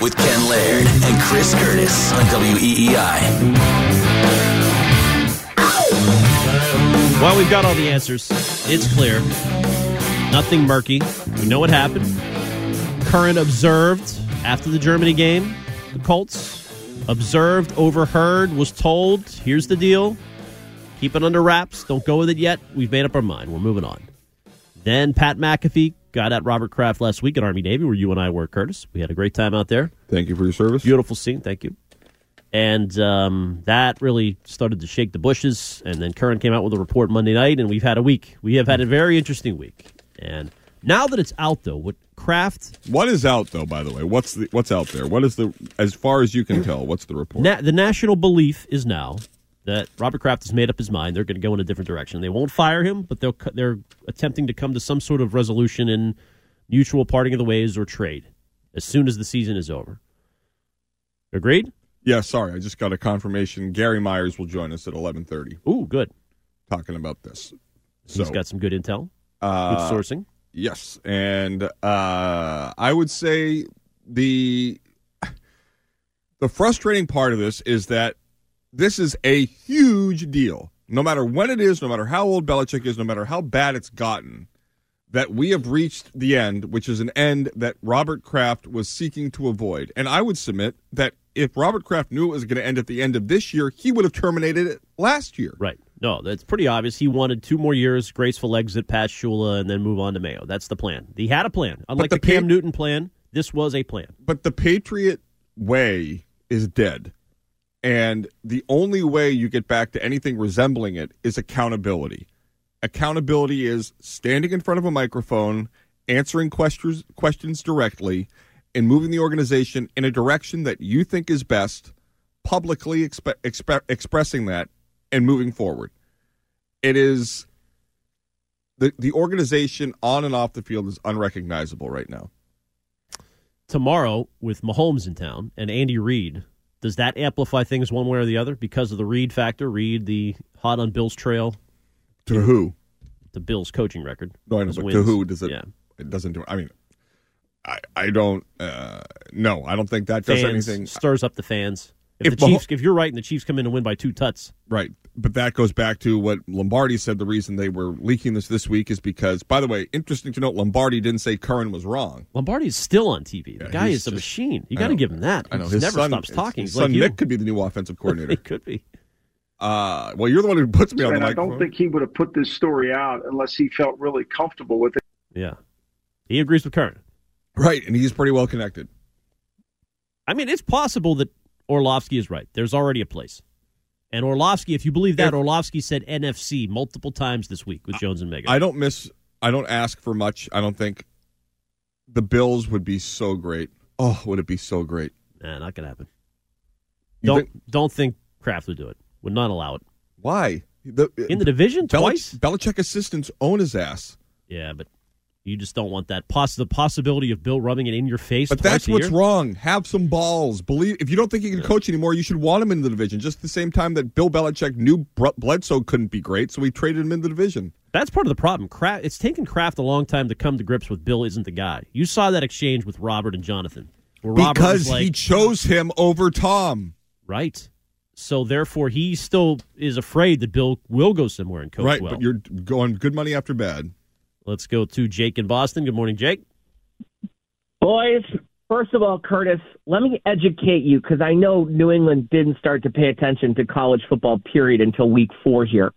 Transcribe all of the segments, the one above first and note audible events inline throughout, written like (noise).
With Ken Laird and Chris Curtis on WEEI. Well, we've got all the answers. It's clear. Nothing murky. We know what happened. Curran observed after the Germany game. The Colts observed, overheard, was told. Here's the deal. Keep it under wraps. Don't go with it yet. We've made up our mind. We're moving on. Then Pat McAfee got at Robert Kraft last week at Army Navy, where you and I were, Curtis. We had a great time out there. Thank you for your service. Beautiful scene. Thank you. And um, that really started to shake the bushes. And then Curran came out with a report Monday night, and we've had a week. We have had a very interesting week. And now that it's out, though, what Kraft, What is out though? By the way, what's the what's out there? What is the as far as you can tell? What's the report? na- the national belief is now that Robert Kraft has made up his mind. They're going to go in a different direction. They won't fire him, but they'll they're attempting to come to some sort of resolution in mutual parting of the ways or trade as soon as the season is over. Agreed? yeah, sorry, I just got a confirmation. Gary Myers will join us at eleven thirty, Ooh, good. talking about this. So, He's got some good intel, uh, good sourcing. Yes, and uh, I would say the the frustrating part of this is that this is a huge deal. No matter when it is, no matter how old Belichick is, no matter how bad it's gotten, that we have reached the end, which is an end that Robert Kraft was seeking to avoid. And I would submit that if Robert Kraft knew it was going to end at the end of this year, he would have terminated it last year. Right. No, that's pretty obvious. He wanted two more years, graceful exit past Shula, and then move on to Mayo. That's the plan. He had a plan. Unlike the the, Cam pa- Newton plan, this was a plan. But the Patriot way is dead. And the only way you get back to anything resembling it is accountability. Accountability is standing in front of a microphone, answering questions questions directly, and moving the organization in a direction that you think is best, publicly expe- expe- expressing that and moving forward. It is the the organization on and off the field is unrecognizable right now. Tomorrow, with Mahomes in town and Andy Reid, does that amplify things one way or the other because of the Reid factor? Reid, the hot on Bill's trail, To who? the Bills coaching record. No, I know, but wins. to who does it? Yeah. It doesn't do. I mean, I I don't. Uh, no, I don't think that does anything. stirs up the fans. If, If the Mah- Chiefs, if you're right, and the Chiefs come in and win by two tuts, Right, but that goes back to what Lombardi said. The reason they were leaking this this week is because, by the way, interesting to note, Lombardi didn't say Curran was wrong. Lombardi is still on TV. The Yeah, guy he's is a machine. You got to give him that. I know He his never son, stops talking. His He's like son you. Nick could be the new offensive (laughs) coordinator. He could be. uh, well, you're the one who puts me on the and I microphone. don't think he would have put this story out unless he felt really comfortable with it. Yeah, he agrees with Curran. right, and he's pretty well connected. I mean, it's possible that Orlovsky is right. There's already a place. And Orlovsky, if you believe that, Orlovsky said NFC multiple times this week with Jones and Megan. I don't miss. I don't ask for much. I don't think the Bills would be so great. Oh, would it be so great? nah, not gonna happen. You Don't think- don't think Kraft would do it. Would not allow it why? The, in the division Belich- twice. Belichick assistants own his ass. Yeah, but you just don't want that poss- the possibility of Bill rubbing it in your face. But that's what's year? wrong. Have some balls. Believe if you don't think he can coach anymore, you should want him in the division. Just the same time that Bill Belichick knew Br- Bledsoe couldn't be great, so he traded him in the division. That's part of the problem. Kraft, it's taken Kraft a long time to come to grips with Bill isn't the guy. You saw that exchange with Robert and Jonathan. Robert because like, he chose him over Tom. right. So therefore, he still is afraid that Bill will go somewhere and coach right, well. but you're going good money after bad. Let's go to Jake in Boston. Good morning, Jake. Boys, first of all, Curtis, let me educate you because I know New England didn't start to pay attention to college football, period, until week four here.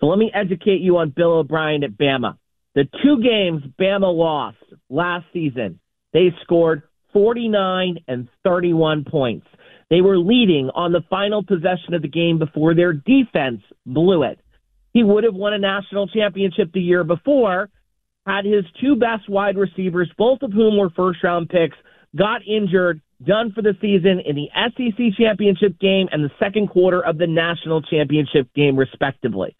So let me educate you on Bill O'Brien at Bama. The two games Bama lost last season, they scored 49 and 31 points. They were leading on the final possession of the game before their defense blew it. He would have won a national championship the year before had his two best wide receivers, both of whom were first round picks, got injured, done for the season in the SEC championship game and the second quarter of the national championship game, respectively.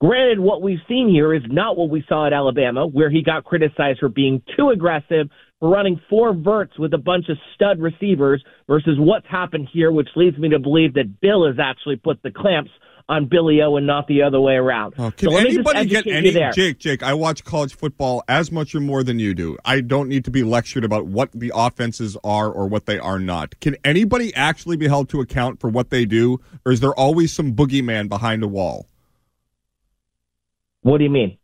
Granted, what we've seen here is not what we saw at Alabama, where he got criticized for being too aggressive, for running four verts with a bunch of stud receivers, versus what's happened here, which leads me to believe that Bill has actually put the clamps on Billy O and not the other way around. Oh, can so let me just anybody get any. Jake? Jake, I watch college football as much or more than you do. I don't need to be lectured about what the offenses are or what they are not. Can anybody actually be held to account for what they do, or is there always some boogeyman behind a wall? What do you mean?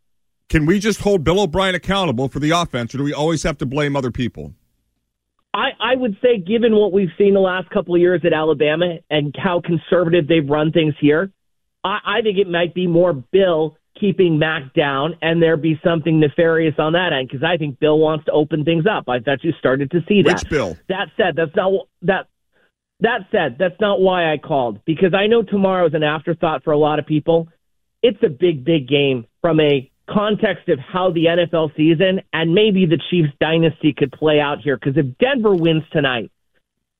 Can we just hold Bill O'Brien accountable for the offense, or do we always have to blame other people? I, I would say, given what we've seen the last couple of years at Alabama and how conservative they've run things here, I, I think it might be more Bill keeping Mac down and there be something nefarious on that end because I think Bill wants to open things up. I thought you started to see that. Which Bill? That said, that's not that. That said, that's not why I called because I know tomorrow is an afterthought for a lot of people. It's a big, big game from a context of how the NFL season and maybe the Chiefs dynasty could play out here. Because if Denver wins tonight,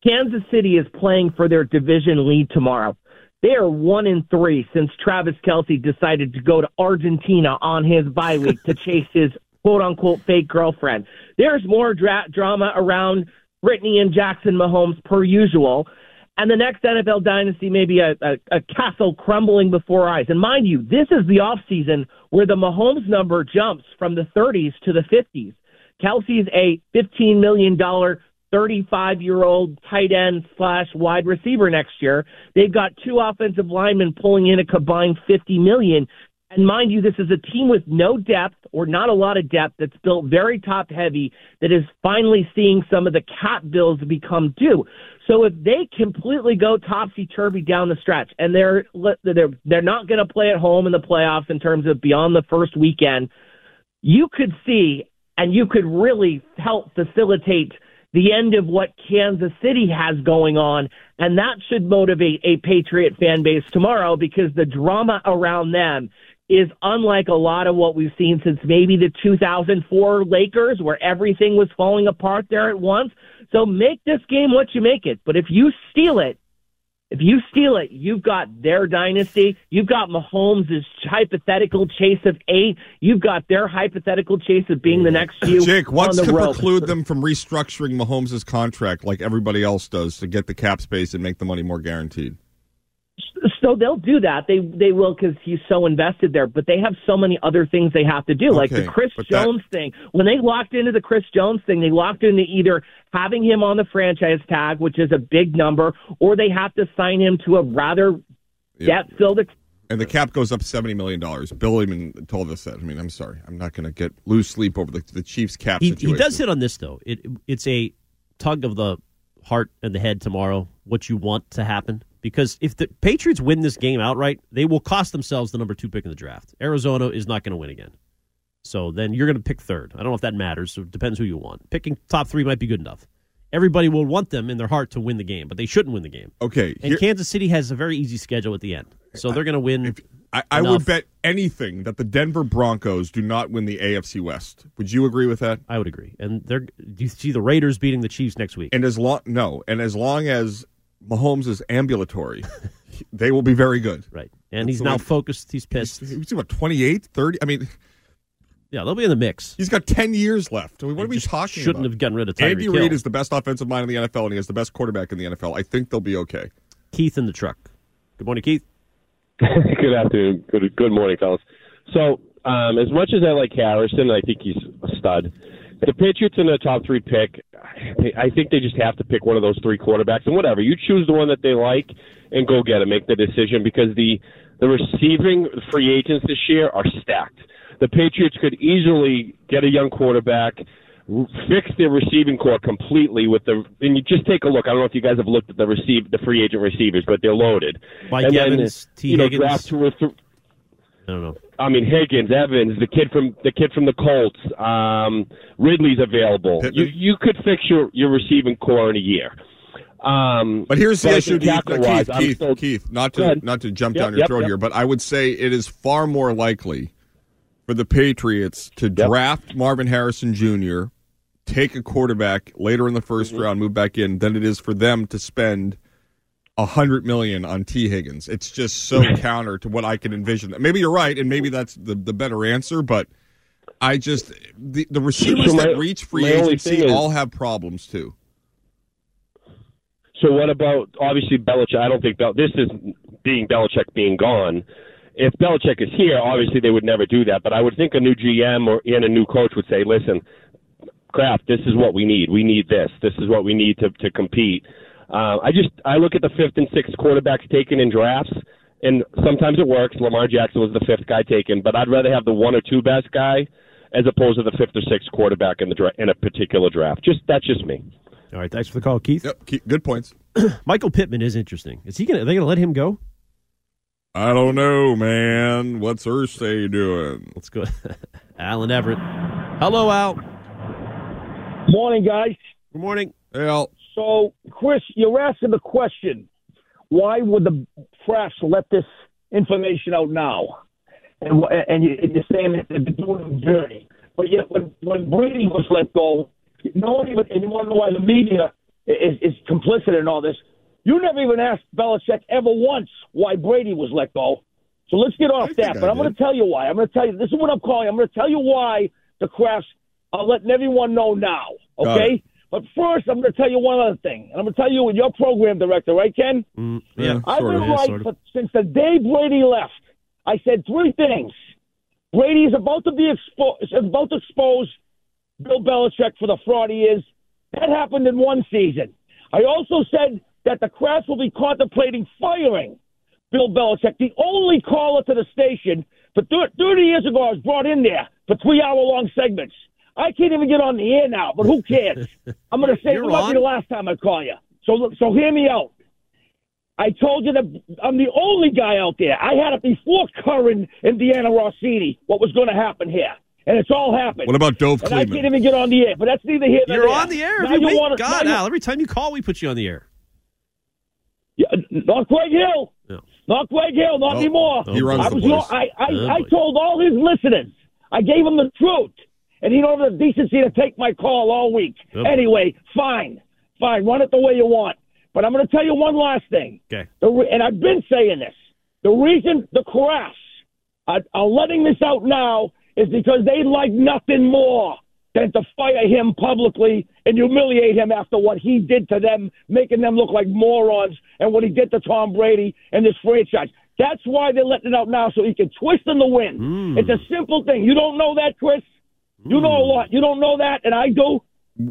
Kansas City is playing for their division lead tomorrow. They are one in three since Travis Kelce decided to go to Argentina on his bye week to (laughs) chase his quote unquote fake girlfriend. There's more dra- drama around Brittany and Jackson Mahomes per usual. And the next NFL dynasty may be a, a, a castle crumbling before our eyes. And mind you, this is the offseason where the Mahomes number jumps from the 30s to the 50s. Kelce's a $15 million 35 year old tight end slash wide receiver next year. They've got two offensive linemen pulling in a combined 50 million. And mind you, this is a team with no depth or not a lot of depth that's built very top heavy that is finally seeing some of the cap bills become due. So if they completely go topsy turvy down the stretch and they're they're they're not going to play at home in the playoffs in terms of beyond the first weekend, you could see and you could really help facilitate the end of what Kansas City has going on, and that should motivate a Patriot fan base tomorrow because the drama around them is unlike a lot of what we've seen since maybe the 2004 Lakers, where everything was falling apart there at once. So make this game what you make it. But if you steal it, if you steal it, you've got their dynasty. You've got Mahomes' hypothetical chase of eight. You've got their hypothetical chase of being the mm. next few Jake, what's to preclude them from restructuring Mahomes' contract like everybody else does to get the cap space and make the money more guaranteed? So they'll do that. They they will because he's so invested there. But they have so many other things they have to do, like the Chris but that- Jones thing. When they locked into the Chris Jones thing, they locked into either having him on the franchise tag, which is a big number, or they have to sign him to a rather Yeah. debt-filled. ex- And the cap goes up seventy million dollars. Bill even told us that. I mean, I'm sorry, I'm not going to get lose sleep over the, the Chiefs' cap He, situation. he does hit on this though. It it's a tug of the heart and the head tomorrow. What you want to happen because if the Patriots win this game outright, they will cost themselves the number two pick in the draft. Arizona is not going to win again. So then you're going to pick third. I don't know if that matters. So it depends who you want. Picking top three might be good enough. Everybody will want them in their heart to win the game, but they shouldn't win the game. Okay, And here- Kansas City has a very easy schedule at the end, so they're going to win. I, I would bet anything that the Denver Broncos do not win the AFC West. Would you agree with that? I would agree. And they're. Do you see the Raiders beating the Chiefs next week? And as long no, and as long as Mahomes is ambulatory, (laughs) they will be very good. Right. And he's now way- focused. He's pissed. He's what 28, 30? I mean, Yeah, they'll be in the mix. he's got 10 years left. I mean, what They are we just talking shouldn't about? have gotten rid of Tyreek Andy Reid is the best offensive mind in the NFL, and he has the best quarterback in the NFL. I think they'll be okay. Keith in the truck. Good morning, Keith. (laughs) good afternoon. Good good morning, fellas. So Um, as much as I like Harrison, I think he's a stud. The Patriots in the top three pick, I think they just have to pick one of those three quarterbacks, and whatever you choose the one that they like, and go get it. Make the decision because the the receiving free agents this year are stacked. The Patriots could easily get a young quarterback, fix their receiving core completely with the. And you just take a look. I don't know if you guys have looked at the receive the free agent receivers, but they're loaded. Mike and Evans, then, T. you know, Higgins. draft two or three. I don't know. I mean Higgins, Evans, the kid from the kid from the Colts, um, Ridley's available. You you could fix your your receiving core in a year. Um, But here's the I issue, think Keith. tackle-wise, Keith, Keith, still- Keith, not to not to jump Yep, down your yep, throat yep. here, but I would say it is far more likely for the Patriots to draft Marvin Harrison Jr., take a quarterback later in the 1st Mm-hmm. round, move back in, than it is for them to spend a hundred million on Tee Higgins. It's just so counter to what I can envision. Maybe you're right, and maybe that's the the better answer, but. I just the the receivers So my- that reach free agency is- all have problems too. So what about obviously Belichick? I don't think Bel- this is being Belichick being gone. If Belichick is here, obviously they would never do that. But I would think a new GM or and a new coach would say, "Listen, Kraft, this is what we need. We need this. This is what we need to to compete." Uh, I just I look at the fifth and sixth quarterbacks taken in drafts, and sometimes it works. Lamar Jackson was the fifth guy taken, but I'd rather have the one or two best guy as opposed to the fifth or sixth quarterback in the dra- in a particular draft. Just that's just me. All right, thanks for the call, Keith. Yep, good points. (clears throat) Michael Pittman is interesting. Is he gonna? Are they gonna let him go? I don't know, man. What's Irsay doing? Let's go. (laughs) Alan Everett. Hello, Al. Morning, guys. Good morning. Hey, Al. So, Chris, you're asking the question: Why would the press let this information out now? And and you- and you're saying that they've been doing a journey, but yet when when Brady was let go, no one even and you want to know why the media is, is complicit in all this. You never even asked Belichick ever once why Brady was let go. So let's get off that. But I'm going to tell you why. I'm going to tell you. This is what I'm calling. I'm going to tell you why the Krafts. I'm letting everyone know now. Okay. But first, I'm going to tell you one other thing, and I'm going to tell you, with your program director, right, Ken? Mm, yeah, I've sort been of. Yeah, right sort of. for, since the day Brady left. I said three things. Brady is about to be exposed, is about to expose Bill Belichick for the fraud he is. That happened in one season. I also said that the Krafts will be contemplating firing Bill Belichick, the only caller to the station. For 30 years ago, I was brought in there for three hour long segments. I can't even get on the air now, but who cares? (laughs) I'm going to say it might be the last time I call you. So, so hear me out. I told you that I'm the only guy out there. I had it before Curran and Dianna Russini, what was going to happen here. And it's all happened. What about Dove And I can't even get on the air, but that's neither here nor You're there. on the air Now every you week. wanna- God, Al, every time you call, we put you on the air. Yeah, not Greg Hill. No. Not Greg Hill. Not Oh, anymore. Oh, he runs I the was place. no- I, I, Oh, I told all his listeners. I gave him the truth, and he don't have the decency to take my call all week. Anyway, fine, fine. Run it the way you want. But I'm going to tell you one last thing. Okay. The re- and I've been saying this. The reason the Krafts are, are letting this out now is because they'd like nothing more than to fire him publicly and humiliate him after what he did to them, making them look like morons, and what he did to Tom Brady and this franchise. That's why they're letting it out now, so he can twist in the wind. Mm. It's a simple thing. You don't know that, Chris? You know a hmm. lot. You don't know that, and I do.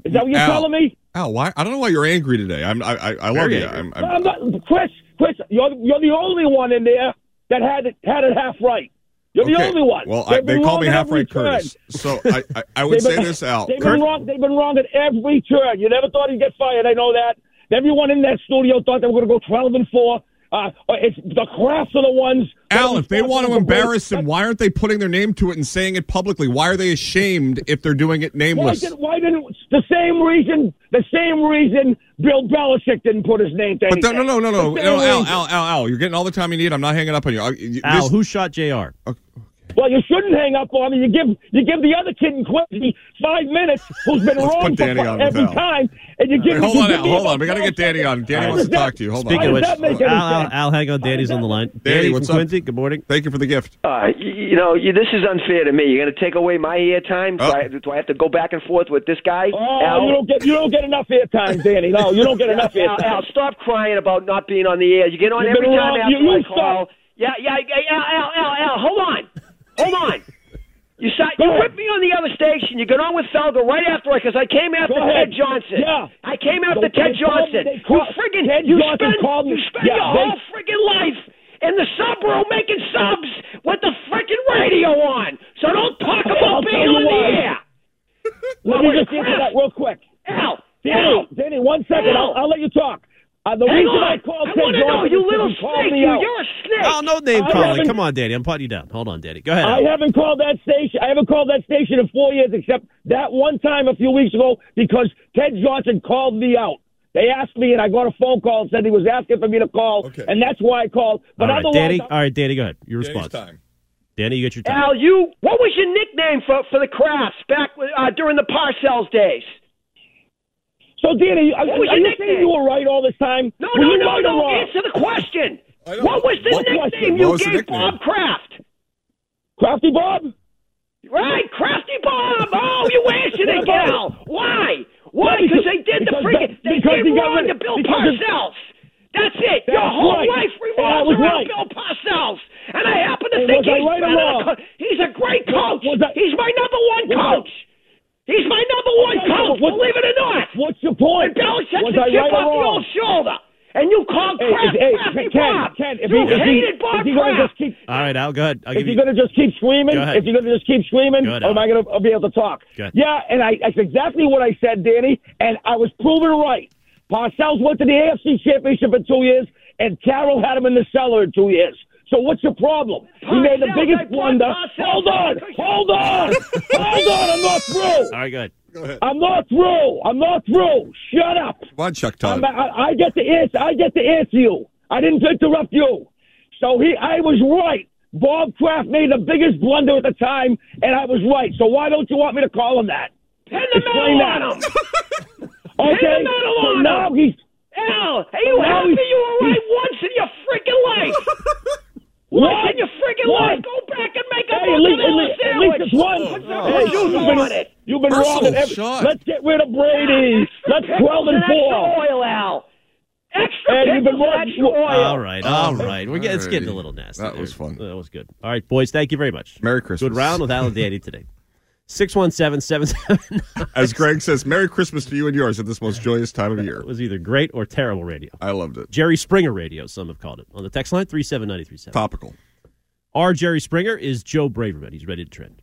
Is that what you're Al, telling me? Al, why? I don't know why you're angry today. I'm, I, I, I love Very you. I'm, I'm, I'm not, Chris, Chris, you're you're the only one in there that had it had it half right. You're the only one. Well, I, they been call me half right. Curtis. So I, I, I would They've say been- this, Al. They've Kurt- been wrong. They've been wrong at every turn. You never thought he'd get fired. I know that. Everyone in that studio thought they were going to go twelve and four. Uh, it's the Krafts are the ones. Al, if they want to responsible for embarrass him, why aren't they putting their name to it and saying it publicly? Why are they ashamed if they're doing it Why, nameless? did, why didn't the same reason? The same reason Bill Belichick didn't put his name to But no, anything. no, no, no, no, The no, Al. Al, Al, Al, you're getting all the time you need. I'm not hanging up on you. I- you- Al, this- who shot Jr. Well, you shouldn't hang up on me. You give you give the other kid in Quincy five minutes, who's been Let's wrong put for on every Al. time, and you Hey, give. hold you on, give Al. Hold on. We got to get Danny on. Danny wants does to talk to you. Hold Speaking How of which, that make Al, any Al. Al, hang on. Danny's on the line. Danny, Danny what's from up? Quincy. Good morning. Thank you for the gift. Uh, you, you know, you, this is unfair to me. You're going to take away my airtime. Oh. Do, I, do I have to go back and forth with this guy? Oh, Al? you don't get you don't get enough airtime, Danny. No, you don't get (laughs) enough Al, airtime. Al, stop crying about not being on the air. You get on You've every time wrong. after You- you I call. Yeah, yeah, yeah, Al, Al, Al, Al, hold on. Hold on. You sat, you whipped me on the other station. You got on with Felger right after because I came after. Ted Johnson. Yeah. I came after They- Ted they Johnson. you called- friggin' Ted you Johnson spend called you spend Yeah, your they- whole friggin' life in the sub room making subs with the friggin' radio on. So don't talk I'll about tell being on the why. air. Let me just answer that real quick. Al, Danny, Al, Danny, one second. Al. I'll, I'll let you talk. Uh, the Hang reason on. I called I Ted want to know, you little he snake. me You, out. you're a snake. Oh, no name I calling. haven't- Come on, Danny. I'm putting you down. Hold on, Danny. Go ahead. I haven't called that station. I haven't called that station in four years, except that one time a few weeks ago because Ted Johnson called me out. They asked me, and I got a phone call and said he was asking for me to call, and that's why I called. But All right, otherwise, Danny. All right, Danny. Go ahead. Your response. Danny, you get your time. Al, you what was your nickname for for the Krafts back uh, during the Parcells days? So, Danny, are, What are your you saying you were right all this time? No, Were no, you no, right or no. wrong? Answer the question. What was the What nickname question? you What was the gave nickname? Bob Kraft? Crafty Bob? Right, Crafty Bob. Oh, you answered it, What about Cal. Why? Why? Well, Because they did the because friggin' that- they because did he got wrong to Bill because Parcells. That's it. Your whole right. life And I revolves was around right. Bill Parcells. And I happen to And think he's right better than wrong? co- He's a great coach. I- he's my number one Was I- coach. He's my number one Okay, coach. what- believe it or not. What's your point? And Belichick's Was a I chip right off the wrong? old shoulder. And you called Hey, Kraft hey, Crafty Ken, Bob. Ken, if you he- if he- hated Bob if he gonna Kraft. just keep All right, Al. Go ahead. I'll if you're you. going to just keep screaming, Go ahead. if you're going to just keep screaming, Go ahead, or am I going to be able to talk? Yeah, and I, that's exactly what I said, Danny, and I was proven right. Parcells went to the AFC Championship in two years, and Carroll had him in the cellar in two years. So what's your problem? he made the Parcells, biggest blunder. Hold on, hold on, hold on. I'm not through. All right, good. go ahead. I'm not through. I'm not through. Shut up. Come on, Chuck Todd. I'm, I, I get to answer. I get to answer you. I didn't interrupt you. So he, I was right. Bob Kraft made the biggest blunder at the time, and I was right. So why don't you want me to call him that? Pin the Explain medal that. on him. (laughs) Okay. Pin the medal so on now him. he's Al, are you Now happy you were right once in your freaking life? Once What? in your freaking What? life. Go back and make a Hey, at at mozzarella least, at sandwich. least it's one. Put some Hey, juice you've been, it. you've been Personal wrong. at every- Let's get rid of Brady. Let's Pickles 12 and 4. oil, Al. Extra Hey, you've been pickles extra oil. All right, all right. We're getting, it's getting a little nasty. That was there. fun. That was good. All right, boys. Thank you very much. Merry Christmas. Good round with Al and Danny today. (laughs) Six one seven seven seven. As Greg says, Merry Christmas to you and yours at this most joyous time of year. It was either great or terrible radio. I loved it. Jerry Springer radio, some have called it. On the text line, 37937. Topical. Our Jerry Springer is Joe Braverman. He's ready to trend.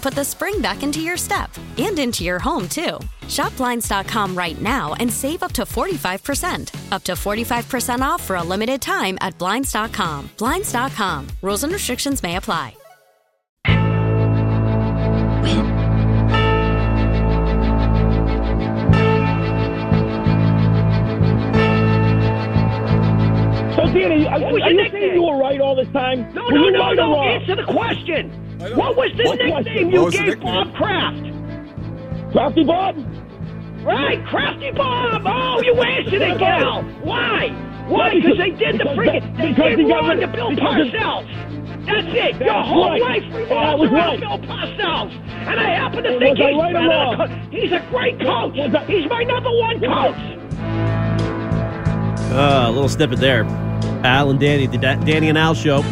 put the spring back into your step and into your home, too. Shop Blinds.com right now and save up to 45%. Up to 45% off for a limited time at Blinds.com. Blinds.com. Rules and restrictions may apply. Danny, are, What was are you saying you were right all this time? No, Were no, no, no. wrong? Answer the question. What was the What nickname question? you was gave nickname? Bob Kraft? Crafty Bob? Right, Crafty Bob. Oh, you answered it, Gal. Why? Why? Because because- they did the because freaking. that- They because did got wrong rid to of- Bill because Parcells. That's it. Your That's whole right. life That revolves was around right. Bill Parcells, and I happen to think he's right better. wrong? co- He's a great coach. He's my number one coach. Uh, a little snippet there. Al and Danny, the Da- Danny and Al show.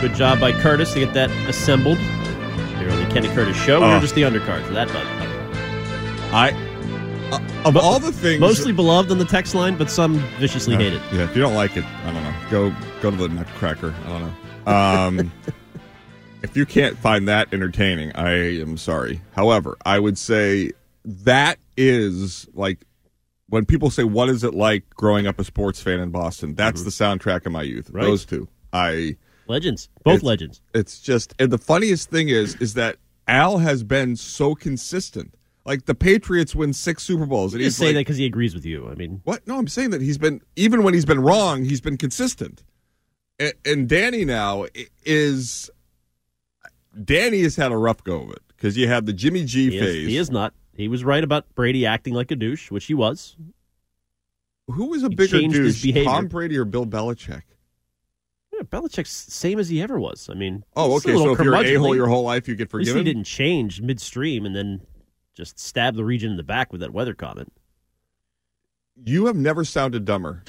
Good job by Curtis to get that assembled. Here on the Kenny Curtis show. We're Oh. just the undercard for that, bud. I uh, of all the things Mostly beloved on the text line, but some viciously Yeah, hated. Yeah, if you don't like it, I don't know. Go go to the Nutcracker. I don't know. Um, (laughs) if you can't find that entertaining, I am sorry. However, I would say that is like when people say, "What is it like growing up a sports fan in Boston?" That's the soundtrack of my youth. Right. Those two, I Legends. Both It's- legends. it's just and the funniest thing is is that Al has been so consistent. Like the Patriots win six Super Bowls, and You he's just say like, that because he agrees with you. I mean, what? No, I'm saying that he's been even when he's been wrong, he's been consistent. And, and Danny now is Danny has had a rough go of it because you have the Jimmy G he is, phase. he is not. He was right about Brady acting like a douche, which he was. Who was a He bigger douche. Tom Brady or Bill Belichick? Belichick's same as he ever was. I mean, Oh, okay. So if you're a hole your whole life, you get forgiven. he didn't change midstream and then just stab the region in the back with that weather comment. You have never sounded dumber.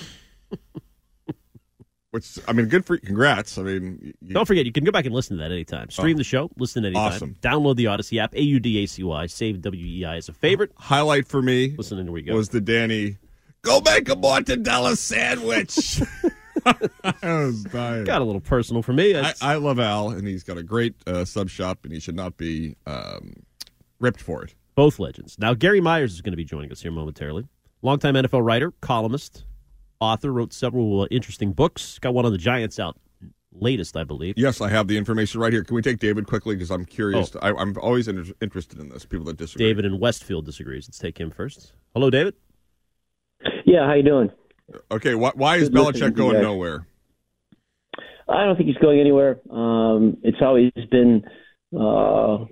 (laughs) Which I mean, good for you. Congrats. I mean, you, Don't forget, you can go back and listen to that anytime. Stream Oh. the show, listen anytime. Awesome. Download the Audacy app, A U D A C Y. Save WEEI as a favorite. highlight for me Listen, and we go. was the Danny. Go make a mortadella sandwich. (laughs) I was dying. Got a little personal for me. I, I love Al, and he's got a great uh, sub shop, and he should not be um, ripped for it. both legends. Now, Gary Myers is going to be joining us here momentarily. Longtime NFL writer, columnist, author, wrote several uh, interesting books. Got one on the Giants out latest, I believe. Yes, I have the information right here. Can we take David quickly? Because I'm curious. Oh. I, I'm always inter- interested in this. People that disagree. David in Westfield disagrees. Let's take him first. Hello, David. Yeah, how you doing? Okay, wh- why is Belichick going nowhere? I don't think he's going anywhere. Um, it's always been uh, a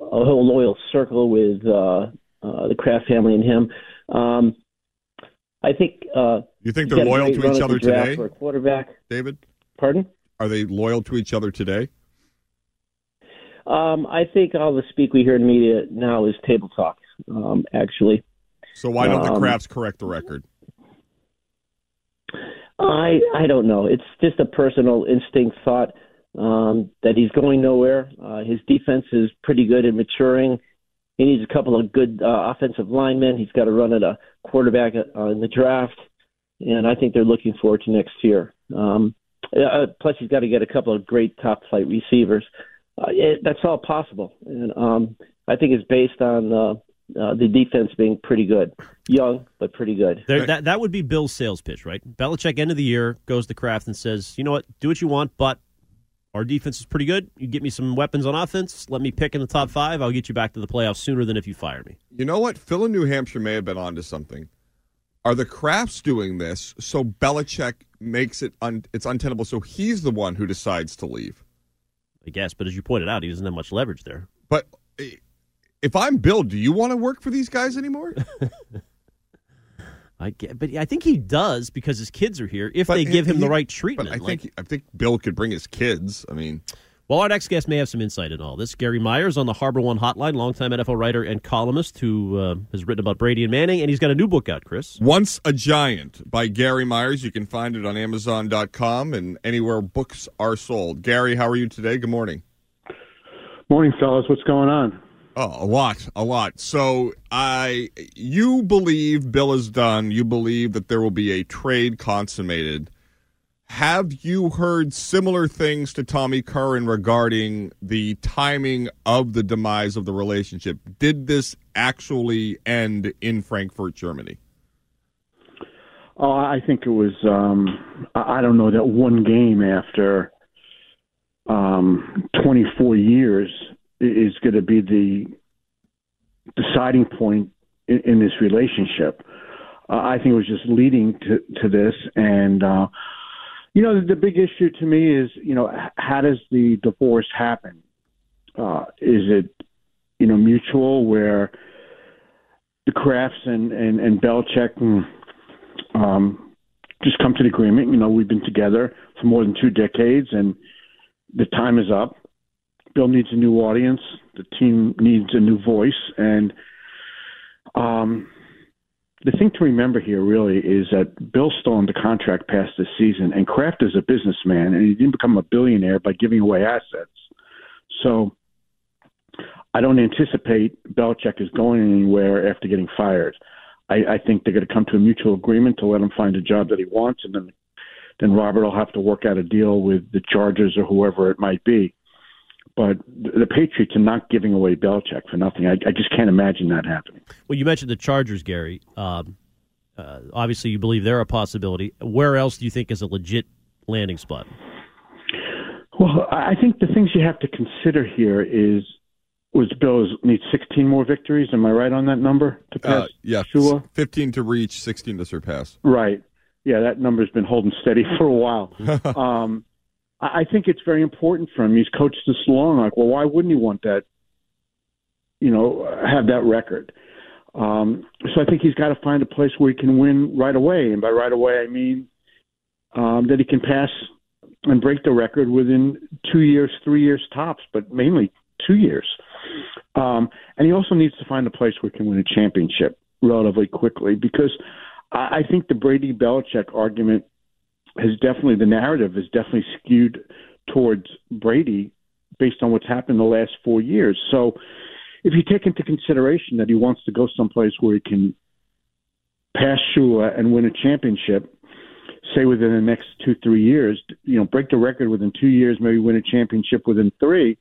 whole loyal circle with uh, uh, the Kraft family and him. Um, I think. Uh, You think they're loyal to each other today? For a quarterback, David, pardon. are they loyal to each other today? Um, I think all the speak we hear in media now is table talk. Um, actually, So why don't the Um, Krafts correct the record? I I don't know. It's just a personal instinct thought um, that he's going nowhere. Uh, his defense is pretty good and maturing. He needs a couple of good uh, offensive linemen. He's got to run at a quarterback uh, in the draft, and I think they're looking forward to next year. Um, uh, plus, he's got to get a couple of great top flight receivers. Uh, it, that's all possible, and um, I think it's based on uh, uh, the defense being pretty good, young but pretty good. There, that that would be Bill's sales pitch, right? Belichick, end of the year, goes to Kraft and says, "You know what? Do what you want, but our defense is pretty good. You get me some weapons on offense. Let me pick in the top five. I'll get you back to the playoffs sooner than if you fire me." You know what? Phil in New Hampshire may have been onto something. Are the Krafts doing this so Belichick makes it un- it's untenable? So he's the one who decides to leave. I guess, but as you pointed out, he doesn't have much leverage there. But if I'm Bill, do you want to work for these guys anymore? (laughs) I get, but I think he does because his kids are here. If But they give him he- the right treatment, But I Like- think I think Bill could bring his kids. I mean, Well, our next guest may have some insight in all this. Gary Myers on the HarborOne Hotline, longtime NFL writer and columnist who uh, has written about Brady and Manning, and he's got a new book out, Chris. Once a Giant by Gary Myers. You can find it on Amazon.com and anywhere books are sold. Gary, how are you today? Good morning. Morning, fellas. What's going on? Oh, a lot, a lot. So I, you believe Bill is done. You believe that there will be a trade consummated. Have you heard similar things to Tommy Curran regarding the timing of the demise of the relationship? Did this actually end in Frankfurt, Germany? Oh, I think it was. Um, I don't know that one game after um, 24 years is going to be the deciding point in, in this relationship. Uh, I think it was just leading to to this, and uh, You know, the, the big issue to me is, you know, how does the divorce happen? Uh, is it, you know, mutual where the Krafts and and and Belichick mm, um, just come to the agreement? You know, we've been together for more than two decades, and the time is up. Bill needs a new audience. The team needs a new voice, and um, the thing to remember here really is that Bill's still under contract past this season, and Kraft is a businessman, and he didn't become a billionaire by giving away assets. So I don't anticipate Belichick is going anywhere after getting fired. I, I think they're going to come to a mutual agreement to let him find a job that he wants, and then then Robert will have to work out a deal with the Chargers or whoever it might be. But the the Patriots are not giving away Belichick for nothing. I, I just can't imagine that happening. Well, you mentioned the Chargers, Gary. Um, uh, obviously, you believe they're a possibility. Where else do you think is a legit landing spot? Well, I I think the things you have to consider here is was Bills need 16 more victories. Am I right on that number to pass? Uh, yeah, Shula? 15 to reach, 16 to surpass. Right. Yeah, that number's been holding steady (laughs) for a while. (laughs) um, I think it's very important for him. He's coached this long. Like, well, why wouldn't he want that? You know, have that record. Um, so I think he's got to find a place where he can win right away, and by right away I mean um, that he can pass and break the record within two years, three years tops, but mainly two years. Um, and he also needs to find a place where he can win a championship relatively quickly because I, I think the Brady Belichick argument has definitely the narrative is definitely skewed towards Brady based on what's happened the last four years. So if you take into consideration that he wants to go someplace where he can pass Shula and win a championship, say within the next two, three years, you know, break the record within two years, maybe win a championship within three,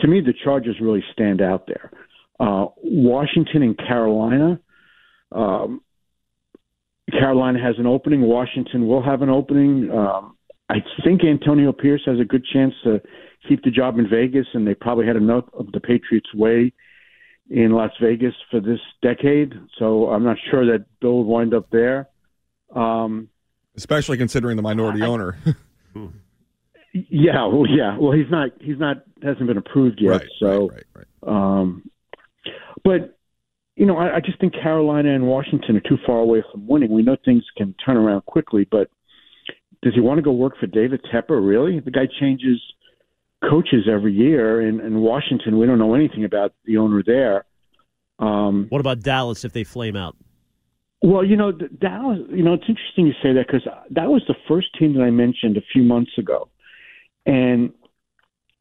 to me, the Chargers really stand out there. Uh, Washington and Carolina. Um, Carolina has an opening. Washington will have an opening. Um, I think Antonio Pierce has a good chance to keep the job in Vegas, and they probably had enough of the Patriots' way in Las Vegas for this decade. So I'm not sure that Bill would wind up there. Um, Especially considering the minority owner. (laughs) yeah, well, yeah. Well, he's not. He's not. Hasn't been approved yet. Right, so, um, but you know, I, I just think Carolina and Washington are too far away from winning. We know things can turn around quickly, but does he want to go work for David Tepper? Really? The guy changes coaches every year. In, in Washington, we don't know anything about the owner there. Um, What about Dallas if they flame out? well, you know, Dallas. You know, it's interesting you say that because that was the first team that I mentioned a few months ago, and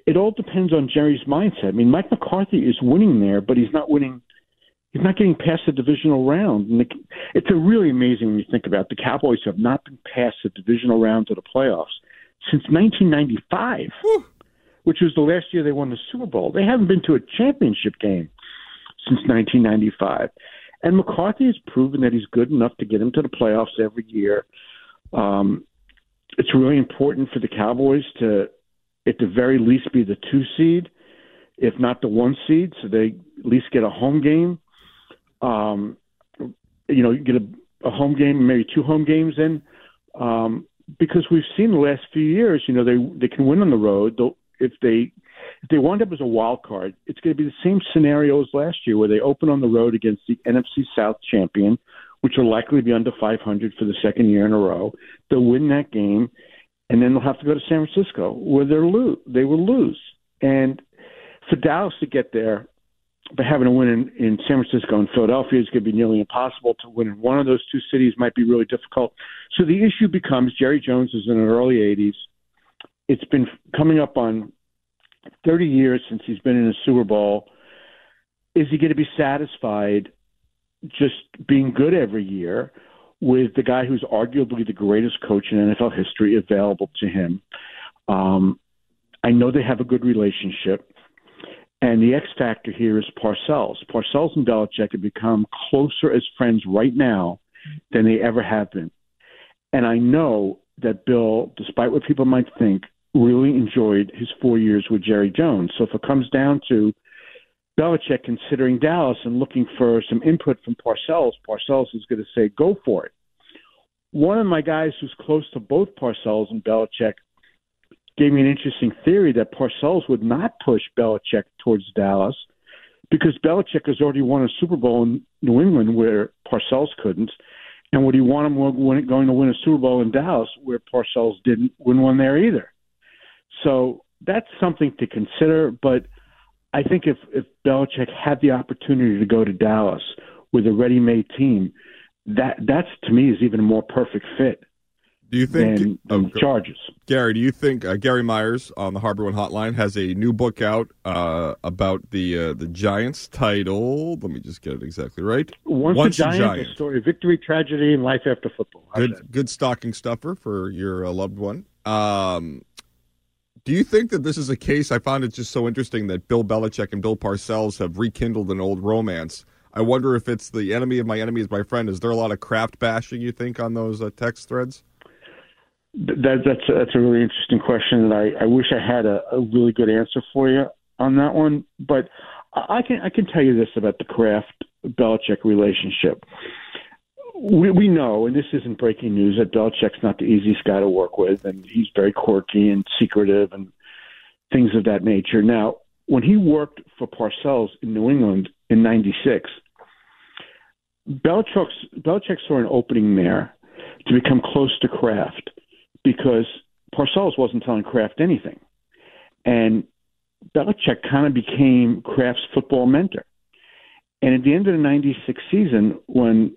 it all depends on Jerry's mindset. I mean, Mike McCarthy is winning there, but he's not winning. He's not getting past the divisional round, and the, it's a really amazing when you think about it. the Cowboys have not been past the divisional round to the playoffs since 1995, which was the last year they won the Super Bowl. They haven't been to a championship game since 1995. And McCarthy has proven that he's good enough to get him to the playoffs every year. Um, it's really important for the Cowboys to, at the very least, be the two seed, if not the one seed, so they at least get a home game. Um, you know, get a, a home game, maybe two home games in, um, because we've seen the last few years. You know, they they can win on the road. They'll, if they if they wind up as a wild card, it's going to be the same scenario as last year, where they open on the road against the NFC South champion, which will likely be under 500 for the second year in a row. They'll win that game, and then they'll have to go to San Francisco, where they're lose. They will lose, and for Dallas to get there, by having a win in, in San Francisco and Philadelphia is going to be nearly impossible. To win in one of those two cities might be really difficult. So the issue becomes Jerry Jones is in the early 80s. It's been coming up on 30 years since he's been in a Super Bowl. Is he going to be satisfied just being good every year with the guy who's arguably the greatest coach in NFL history available to him? Um, I know they have a good relationship. And the X factor here is Parcells. Parcells and Belichick have become closer as friends right now than they ever have been. And I know that Bill, despite what people might think, really enjoyed his four years with Jerry Jones. So if it comes down to Belichick considering Dallas and looking for some input from Parcells, Parcells is going to say, go for it. one of my guys who's close to both Parcells and Belichick gave me an interesting theory that Parcells would not push Belichick towards Dallas because Belichick has already won a Super Bowl in New England where Parcells couldn't. And would he want him going to win a Super Bowl in Dallas where Parcells didn't win one there either? So that's something to consider. But I think if, if Belichick had the opportunity to go to Dallas with a ready-made team, that that's to me is even a more perfect fit. Do you think than, than oh, Chargers? Gary, do you think uh, Gary Myers on the HarborOne Hotline has a new book out uh, about the uh, the Giants title? Let me just get it exactly right. Once, Once a, a giant, Giant. a story, victory, tragedy, and life after football. How's that? Good, good stocking stuffer for your uh, loved one. Um, do you think that this is a case? I found it just so interesting that Bill Belichick and Bill Parcells have rekindled an old romance. I wonder if it's the enemy of my enemy is my friend. Is there a lot of Kraft bashing? You think on those uh, text threads? That, that's that's a really interesting question, and I, I wish I had a, a really good answer for you on that one. But I I can I can tell you this about the Kraft Belichick relationship. We we know, and this isn't breaking news, that Belichick's not the easiest guy to work with, and he's very quirky and secretive and things of that nature. Now, when he worked for Parcells in New England in '96, Belichick Belichick saw an opening there to become close to Kraft because Parcells wasn't telling Kraft anything. And Belichick kind of became Kraft's football mentor. And at the end of the 96 season, when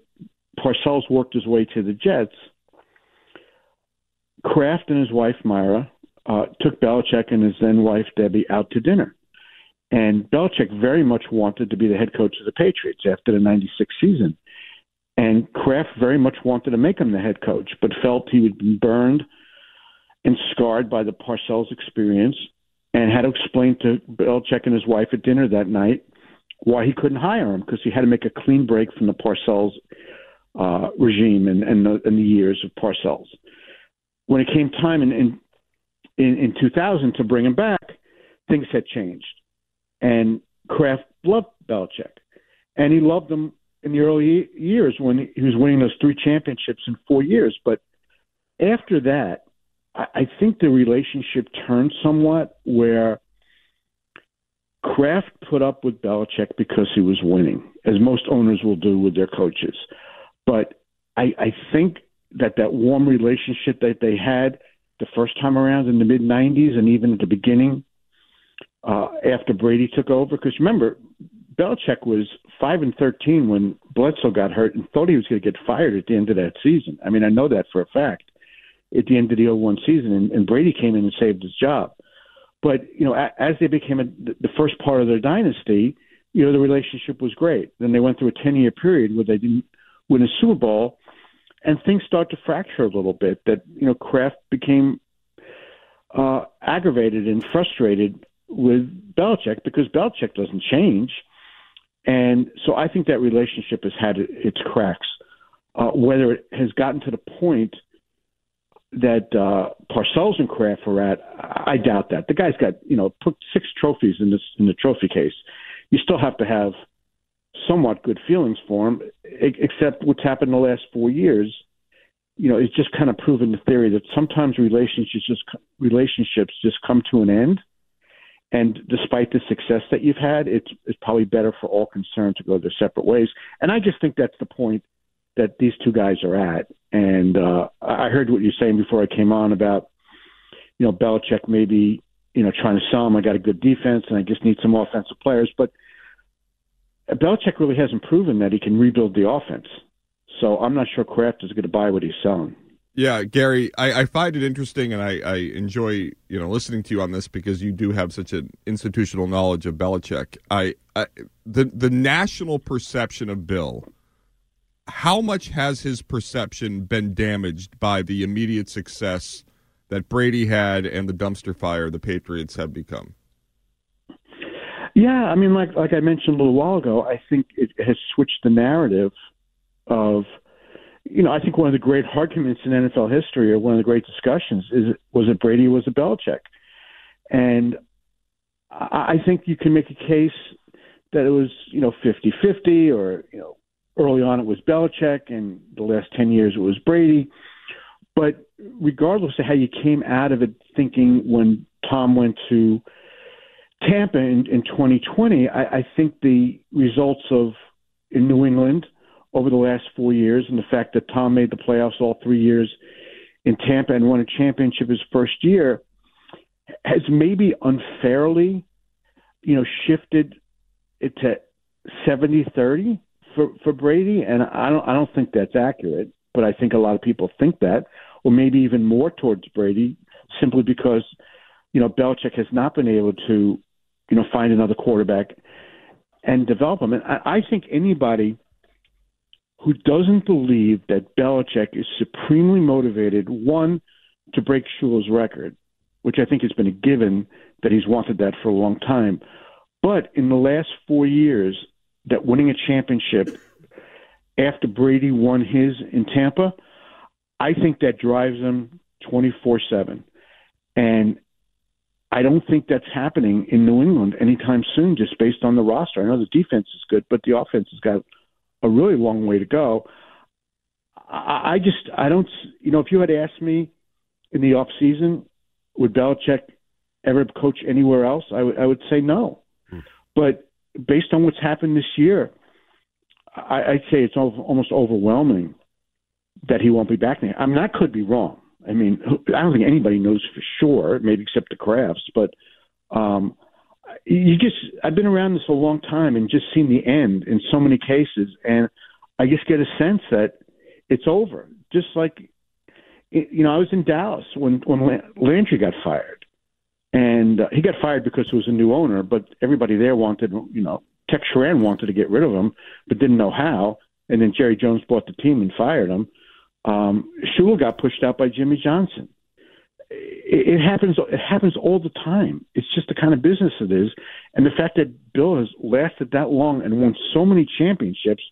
Parcells worked his way to the Jets, Kraft and his wife, Myra, uh, took Belichick and his then wife, Debbie, out to dinner. And Belichick very much wanted to be the head coach of the Patriots after the 96 season. And Kraft very much wanted to make him the head coach, but felt he had been burned and scarred by the Parcells experience and had to explain to Belichick and his wife at dinner that night why he couldn't hire him because he had to make a clean break from the Parcells uh, regime and, and, the, and the years of Parcells. When it came time in, in, in, in 2000 to bring him back, things had changed. And Kraft loved Belichick. And he loved him in the early years when he was winning those three championships in four years. But after that, I, think the relationship turned somewhat where Kraft put up with Belichick because he was winning, as most owners will do with their coaches. But I, I think that that warm relationship that they had the first time around in the mid 90s and even at the beginning uh, after Brady took over, because remember, Belichick was five and thirteen when Bledsoe got hurt and thought he was going to get fired at the end of that season. I mean, I know that for a fact. At the end of the 01 season, and, and Brady came in and saved his job. But you know, as they became a, the first part of their dynasty, you know, the relationship was great. Then they went through a ten year period where they didn't win a Super Bowl, and things start to fracture a little bit. That you know, Kraft became uh, aggravated and frustrated with Belichick because Belichick doesn't change. And so I think that relationship has had its cracks. Uh, whether it has gotten to the point that uh, Parcells and Kraft are at, I doubt that. The guy's got you know put six trophies in this in the trophy case. You still have to have somewhat good feelings for him, except what's happened in the last four years. You know, it's just kind of proven the theory that sometimes relationships just relationships just come to an end and despite the success that you've had, it's, it's probably better for all concerned to go their separate ways. And I just think that's the point that these two guys are at. And uh, I heard what you're saying before I came on about, you know, Belichick maybe, you know, trying to sell him. I got a good defense and I just need some offensive players. But Belichick really hasn't proven that he can rebuild the offense. So I'm not sure Kraft is going to buy what he's selling. Yeah, Gary, I, I find it interesting, and I, I enjoy you know listening to you on this because you do have such an institutional knowledge of Belichick. I, I the the national perception of Bill. How much has his perception been damaged by the immediate success that Brady had and the dumpster fire the Patriots have become? Yeah, I mean, like like I mentioned a little while ago, I think it has switched the narrative of you know, I think one of the great arguments in NFL history, or one of the great discussions, is was it Brady was it Belichick? And I, I think you can make a case that it was, you know, 50-50 or, you know, early on it was Belichick, and the last 10 years it was Brady. But regardless of how you came out of it thinking when Tom went to Tampa in, in 2020, I, I think the results of in New England over the last four years and the fact that Tom made the playoffs all three years in Tampa and won a championship his first year has maybe unfairly, you know, shifted it to 70-30 for for Brady, and I don't I don't think that's accurate. But I think a lot of people think that, or maybe even more towards Brady, simply because you know Belichick has not been able to, you know, find another quarterback and develop him. And I, I think anybody who doesn't believe that Belichick is supremely motivated, one, to break Shula's record, which I think has been a given that he's wanted that for a long time. But in the last four years, that winning a championship after Brady won his in Tampa, I think that drives him 24 7. And I don't think that's happening in New England anytime soon, just based on the roster. I know the defense is good, but the offense has got a really long way to go. I, I just, I don't, you know, if you had asked me in the off season, would Belichick ever coach anywhere else? I would I would say no. Hmm. But based on what's happened this year, I, I'd say it's almost overwhelming that he won't be back there. I mean, I could be wrong. I mean, I don't think anybody knows for sure, maybe except the Krafts, But um, you just, I've been around this a long time and just seen the end in so many cases, and I just get a sense that it's over. Just like, you know, I was in Dallas when when Landry got fired, and uh, he got fired because it was a new owner. But everybody there wanted, you know, Tex Schramm wanted to get rid of him, but didn't know how. And then Jerry Jones bought the team and fired him. Um, Shula got pushed out by Jimmy Johnson. It, happens. It happens all the time. It's just the kind of business it is, and the fact that Bill has lasted that long and won so many championships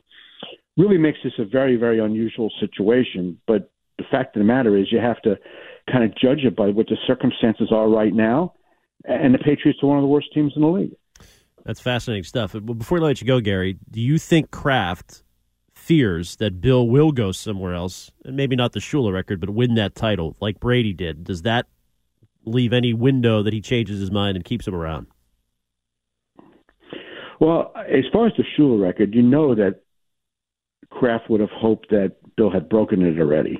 really makes this a very, very unusual situation. But the fact of the matter is, you have to kind of judge it by what the circumstances are right now. And the Patriots are one of the worst teams in the league. That's fascinating stuff. Before I let you go, Gary, do you think Kraft fears that Bill will go somewhere else, and maybe not the Shula record, but win that title like Brady did? Does that leave any window that he changes his mind and keeps him around? Well, as far as the Shula record, you know that Kraft would have hoped that Bill had broken it already,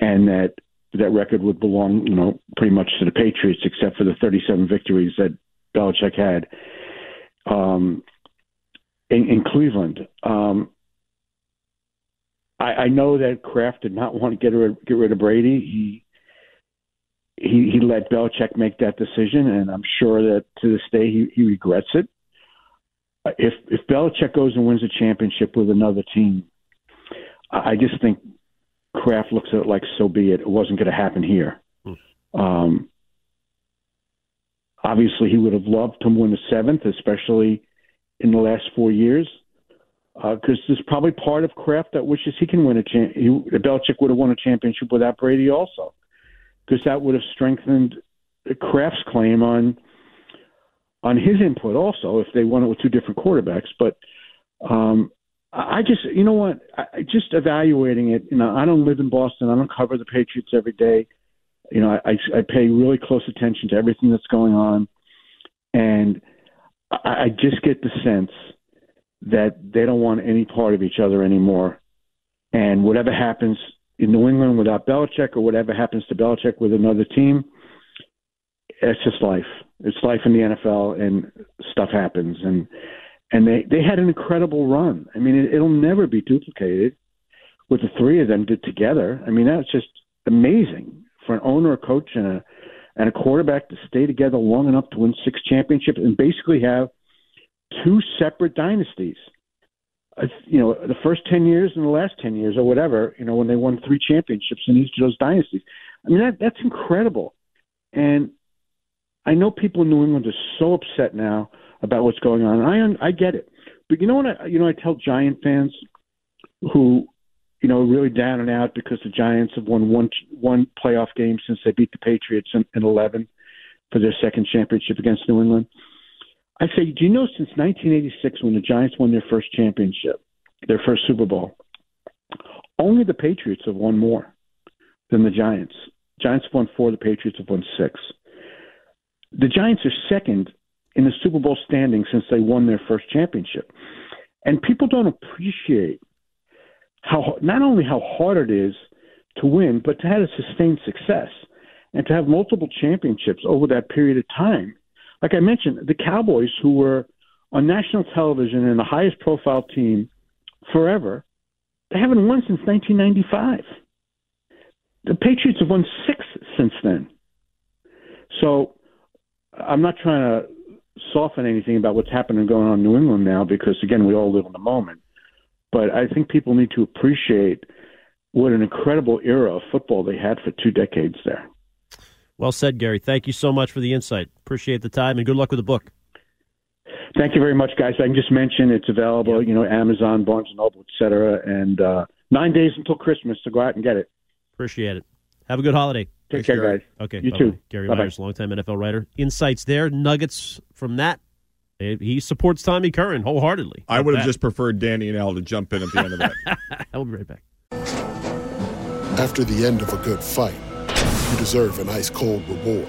and that that record would belong, you know, pretty much to the Patriots, except for the 37 victories that Belichick had um, in, in Cleveland. Um, I, I know that Kraft did not want to get rid, get rid of Brady. He he he let Belichick make that decision, and I'm sure that to this day he, he regrets it. If if Belichick goes and wins a championship with another team, I just think Kraft looks at it like so be it. It wasn't going to happen here. Hmm. Um, obviously, he would have loved to win the seventh, especially in the last four years, because uh, there's probably part of Kraft that wishes he can win a champ. Belichick would have won a championship without Brady, also, because that would have strengthened Kraft's claim on on his input, also, if they won it with two different quarterbacks. But um, I just, you know what, I, just evaluating it. You know, I don't live in Boston. I don't cover the Patriots every day. You know, I, I pay really close attention to everything that's going on, and I, I just get the sense that they don't want any part of each other anymore. And whatever happens in New England without Belichick, or whatever happens to Belichick with another team, it's just life. It's life in the NFL, and stuff happens. And and they they had an incredible run. I mean, it, it'll never be duplicated. What the three of them did together. I mean, that's just amazing for an owner, a coach, and a and a quarterback to stay together long enough to win six championships and basically have two separate dynasties. Uh, you know, the first ten years and the last ten years, or whatever. You know, when they won three championships in each of those dynasties. I mean, that that's incredible. And I know people in New England are so upset now about what's going on. I I get it, but you know what? I, you know, I tell Giant fans who you know really down and out because the Giants have won one one playoff game since they beat the Patriots in, in eleven for their second championship against New England. I say, do you know since 1986 when the Giants won their first championship, their first Super Bowl. Only the Patriots have won more than the Giants. Giants have won four, the Patriots have won six. The Giants are second in the Super Bowl standing since they won their first championship. And people don't appreciate how not only how hard it is to win, but to have a sustained success and to have multiple championships over that period of time. Like I mentioned, the Cowboys, who were on national television and the highest profile team forever, they haven't won since 1995. The Patriots have won six since then. So I'm not trying to soften anything about what's happening going on in New England now because, again, we all live in the moment. But I think people need to appreciate what an incredible era of football they had for two decades there. Well said, Gary. Thank you so much for the insight. Appreciate the time and good luck with the book. Thank you very much, guys. I can just mention it's available, you know, Amazon, Barnes and Noble, et cetera, and uh, nine days until Christmas to go out and get it. Appreciate it. Have a good holiday. Take care, guys. Okay, You bye-bye. too. Gary Bye-bye. Myers, longtime NFL writer. Insights there, nuggets from that. He supports Tommy Curran wholeheartedly. I would have That. just preferred Danny and Al to jump in at the end of that. (laughs) I'll be right back. After the end of a good fight, you deserve an ice cold reward.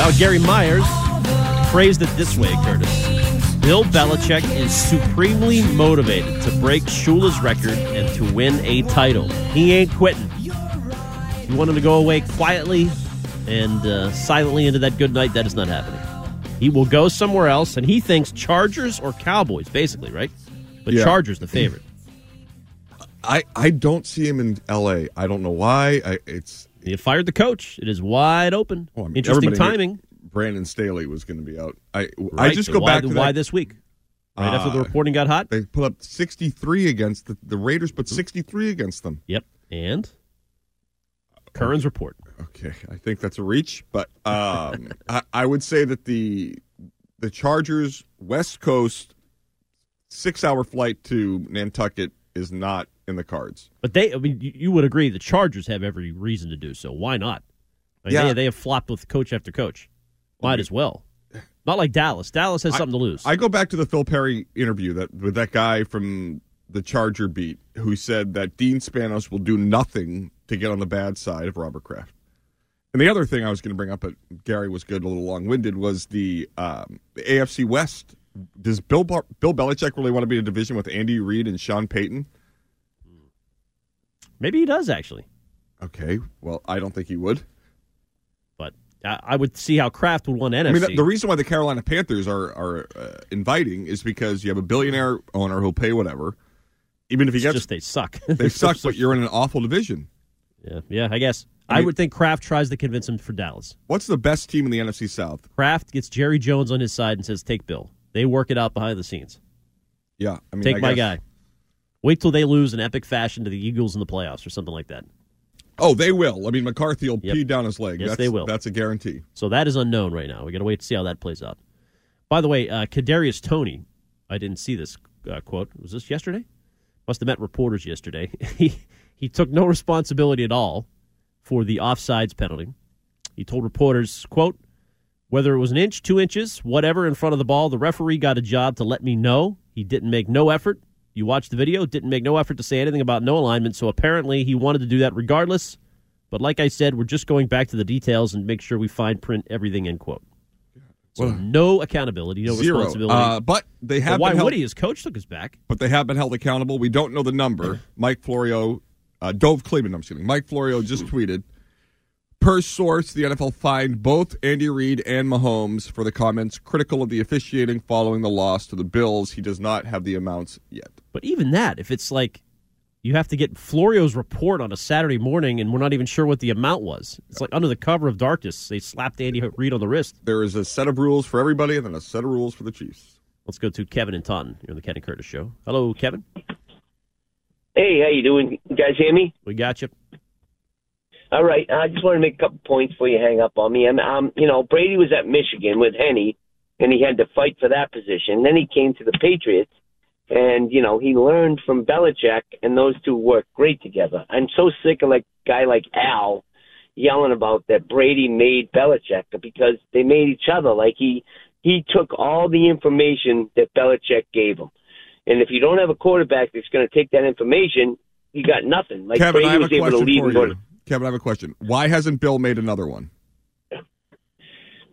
Well, Gary Myers phrased it this way, Curtis. Bill Belichick is supremely motivated to break Shula's record and to win a title. He ain't quitting. You want him to go away quietly and uh, silently into that good night. That is not happening. He will go somewhere else, and he thinks Chargers or Cowboys, basically, right? But Yeah. Chargers the favorite. I, I don't see him in L.A. I don't know why. I, it's He fired the coach. It is wide open. well, I mean, Interesting timing. Brandon Staley was going to be out. I I just so go why, back to why that- this week? Right after the Uh, reporting got hot. They put up 63 against the, the Raiders, put 63 against them. Yep. And Curran's report. Okay, I think that's a reach, but um, (laughs) I, I would say that the the Chargers West Coast six hour flight to Nantucket is not in the cards. But they, I mean, you, would agree the Chargers have every reason to do so. Why not? I mean, Yeah. they, they have flopped with coach after coach. Might as well. Not like Dallas. Dallas has something to lose. I go back to the Phil Perry interview that with that guy from the Charger beat who said that Dean Spanos will do nothing to get on the bad side of Robert Kraft. And the other thing I was going to bring up, but Gary was good, a little long winded, was the, um, AFC West. Does Bill Bar- Bill Belichick really want to be in a division with Andy Reid and Sean Payton? Maybe he does actually, Okay, well, I don't think he would. but I, I would see how Kraft would want NFC. I mean, the, reason why the Carolina Panthers are are uh, inviting is because you have a billionaire owner who'll pay whatever, even if he It's gets just they suck. (laughs) they suck, but you're in an awful division. yeah, yeah. I guess I I, would think Kraft tries to convince him for Dallas. What's the best team in the NFC South? Kraft gets Jerry Jones on his side and says, "Take Bill." They work it out behind the scenes. Yeah, I mean, Take my guy. Wait till they lose in epic fashion to the Eagles in the playoffs or something like that. Oh, they will. I mean, McCarthy will Yep. pee down his leg. Yes, that's, they will. That's a guarantee. So that is unknown right now. We got to wait to see how that plays out. By the way, uh, Kadarius Toney, I didn't see this uh, quote. Was this yesterday? Must have met reporters yesterday. (laughs) he he took no responsibility at all for the offsides penalty. He told reporters, "quote Whether it was an inch, two inches, whatever in front of the ball, the referee got a job to let me know. He didn't make no effort. You watched the video, didn't make no effort to say anything about no alignment. So apparently he wanted to do that regardless. But like I said, we're just going back to the details and make sure we fine print everything. End quote. So Well, no accountability, no Zero. responsibility. Uh, but they have But why held, would he? His coach took his back. But they have been held accountable. We don't know the number. (clears throat) Mike Florio Uh, Dove Cleveland, I'm just kidding. Mike Florio just tweeted. Per source, the NFL fined both Andy Reid and Mahomes for the comments critical of the officiating following the loss to the Bills. He does not have the amounts yet. But even that, if it's like you have to get Florio's report on a Saturday morning and we're not even sure what the amount was, it's like under the cover of darkness, they slapped Andy Reid on the wrist. There is a set of rules for everybody and then a set of rules for the Chiefs. Let's go to Kevin and Taunton. You're on the Ken and Curtis show. Hello, Kevin. Hey, how you doing? You guys hear me? We got you. All right. I just want to make a couple points before you hang up on me. And um, you know, Brady was at Michigan with Henson, and he had to fight for that position. Then he came to the Patriots, and you know, he learned from Belichick, and those two worked great together. I'm so sick of like guy like Al yelling about that Brady made Belichick because they made each other. Like he he took all the information that Belichick gave him. And if you don't have a quarterback that's going to take that information, you got nothing. Like Kevin, Brady was able to lead for and go you. to Kevin, I have a question. Why hasn't Bill made another one?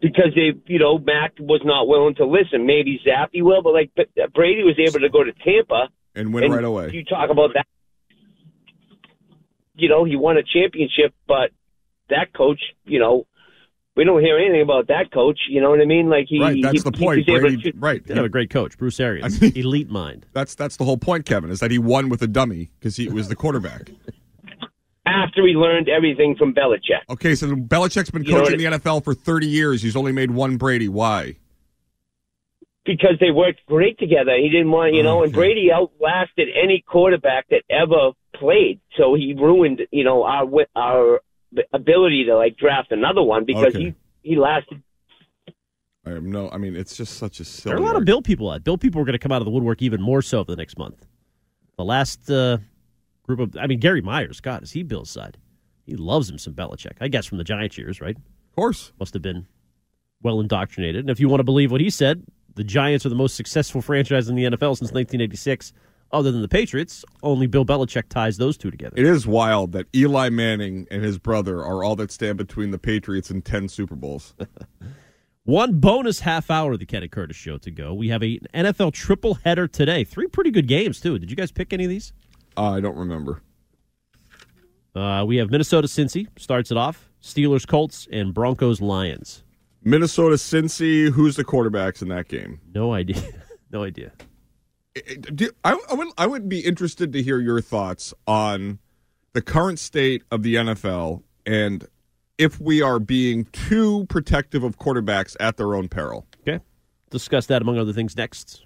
Because they, you know, Mac was not willing to listen. Maybe Zappe will, but like but Brady was able to go to Tampa And win right away. You talk about that. You know, he won a championship, but that coach, you know, we don't hear anything about that coach. You know what I mean? Like he, Right, that's he, the point. He Brady, to, right. Did have a great coach, Bruce Arians. (laughs) Elite mind. That's that's the whole point, Kevin, is that he won with a dummy because he was the quarterback. After he learned everything from Belichick. Okay, so Belichick's been You coaching the NFL for 30 years. He's only made one Brady. Why? because they worked great together. He didn't want, you know, and Brady outlasted any quarterback that ever played. So he ruined, you know, our our ability to like draft another one because Okay. he he lasted. I have no. I mean, it's just such a silly. There are a lot of Bill people out. Bill people are going to come out of the woodwork even more so for the next month. The last uh, group of, I mean, Gary Myers, God, is he Bill's side? He loves him some Belichick. I guess from the Giants years, right? Of course. Must have been well indoctrinated. And if you want to believe what he said, the Giants are the most successful franchise in the NFL since 1986. Other than the Patriots, only Bill Belichick ties those two together. It is wild that Eli Manning and his brother are all that stand between the Patriots and 10 Super Bowls. (laughs) One bonus half hour of the Kenny Curtis show to go. We have a NFL triple header today. Three pretty good games too. Did you guys pick any of these? Uh, I don't remember. Uh, we have Minnesota Cincy starts it off. Steelers Colts and Broncos Lions. Minnesota Cincy. Who's the quarterbacks in that game? No idea. (laughs) no idea. I, I would I would be interested to hear your thoughts on the current state of the NFL and if we are being too protective of quarterbacks at their own peril. Okay. Discuss that among other things next.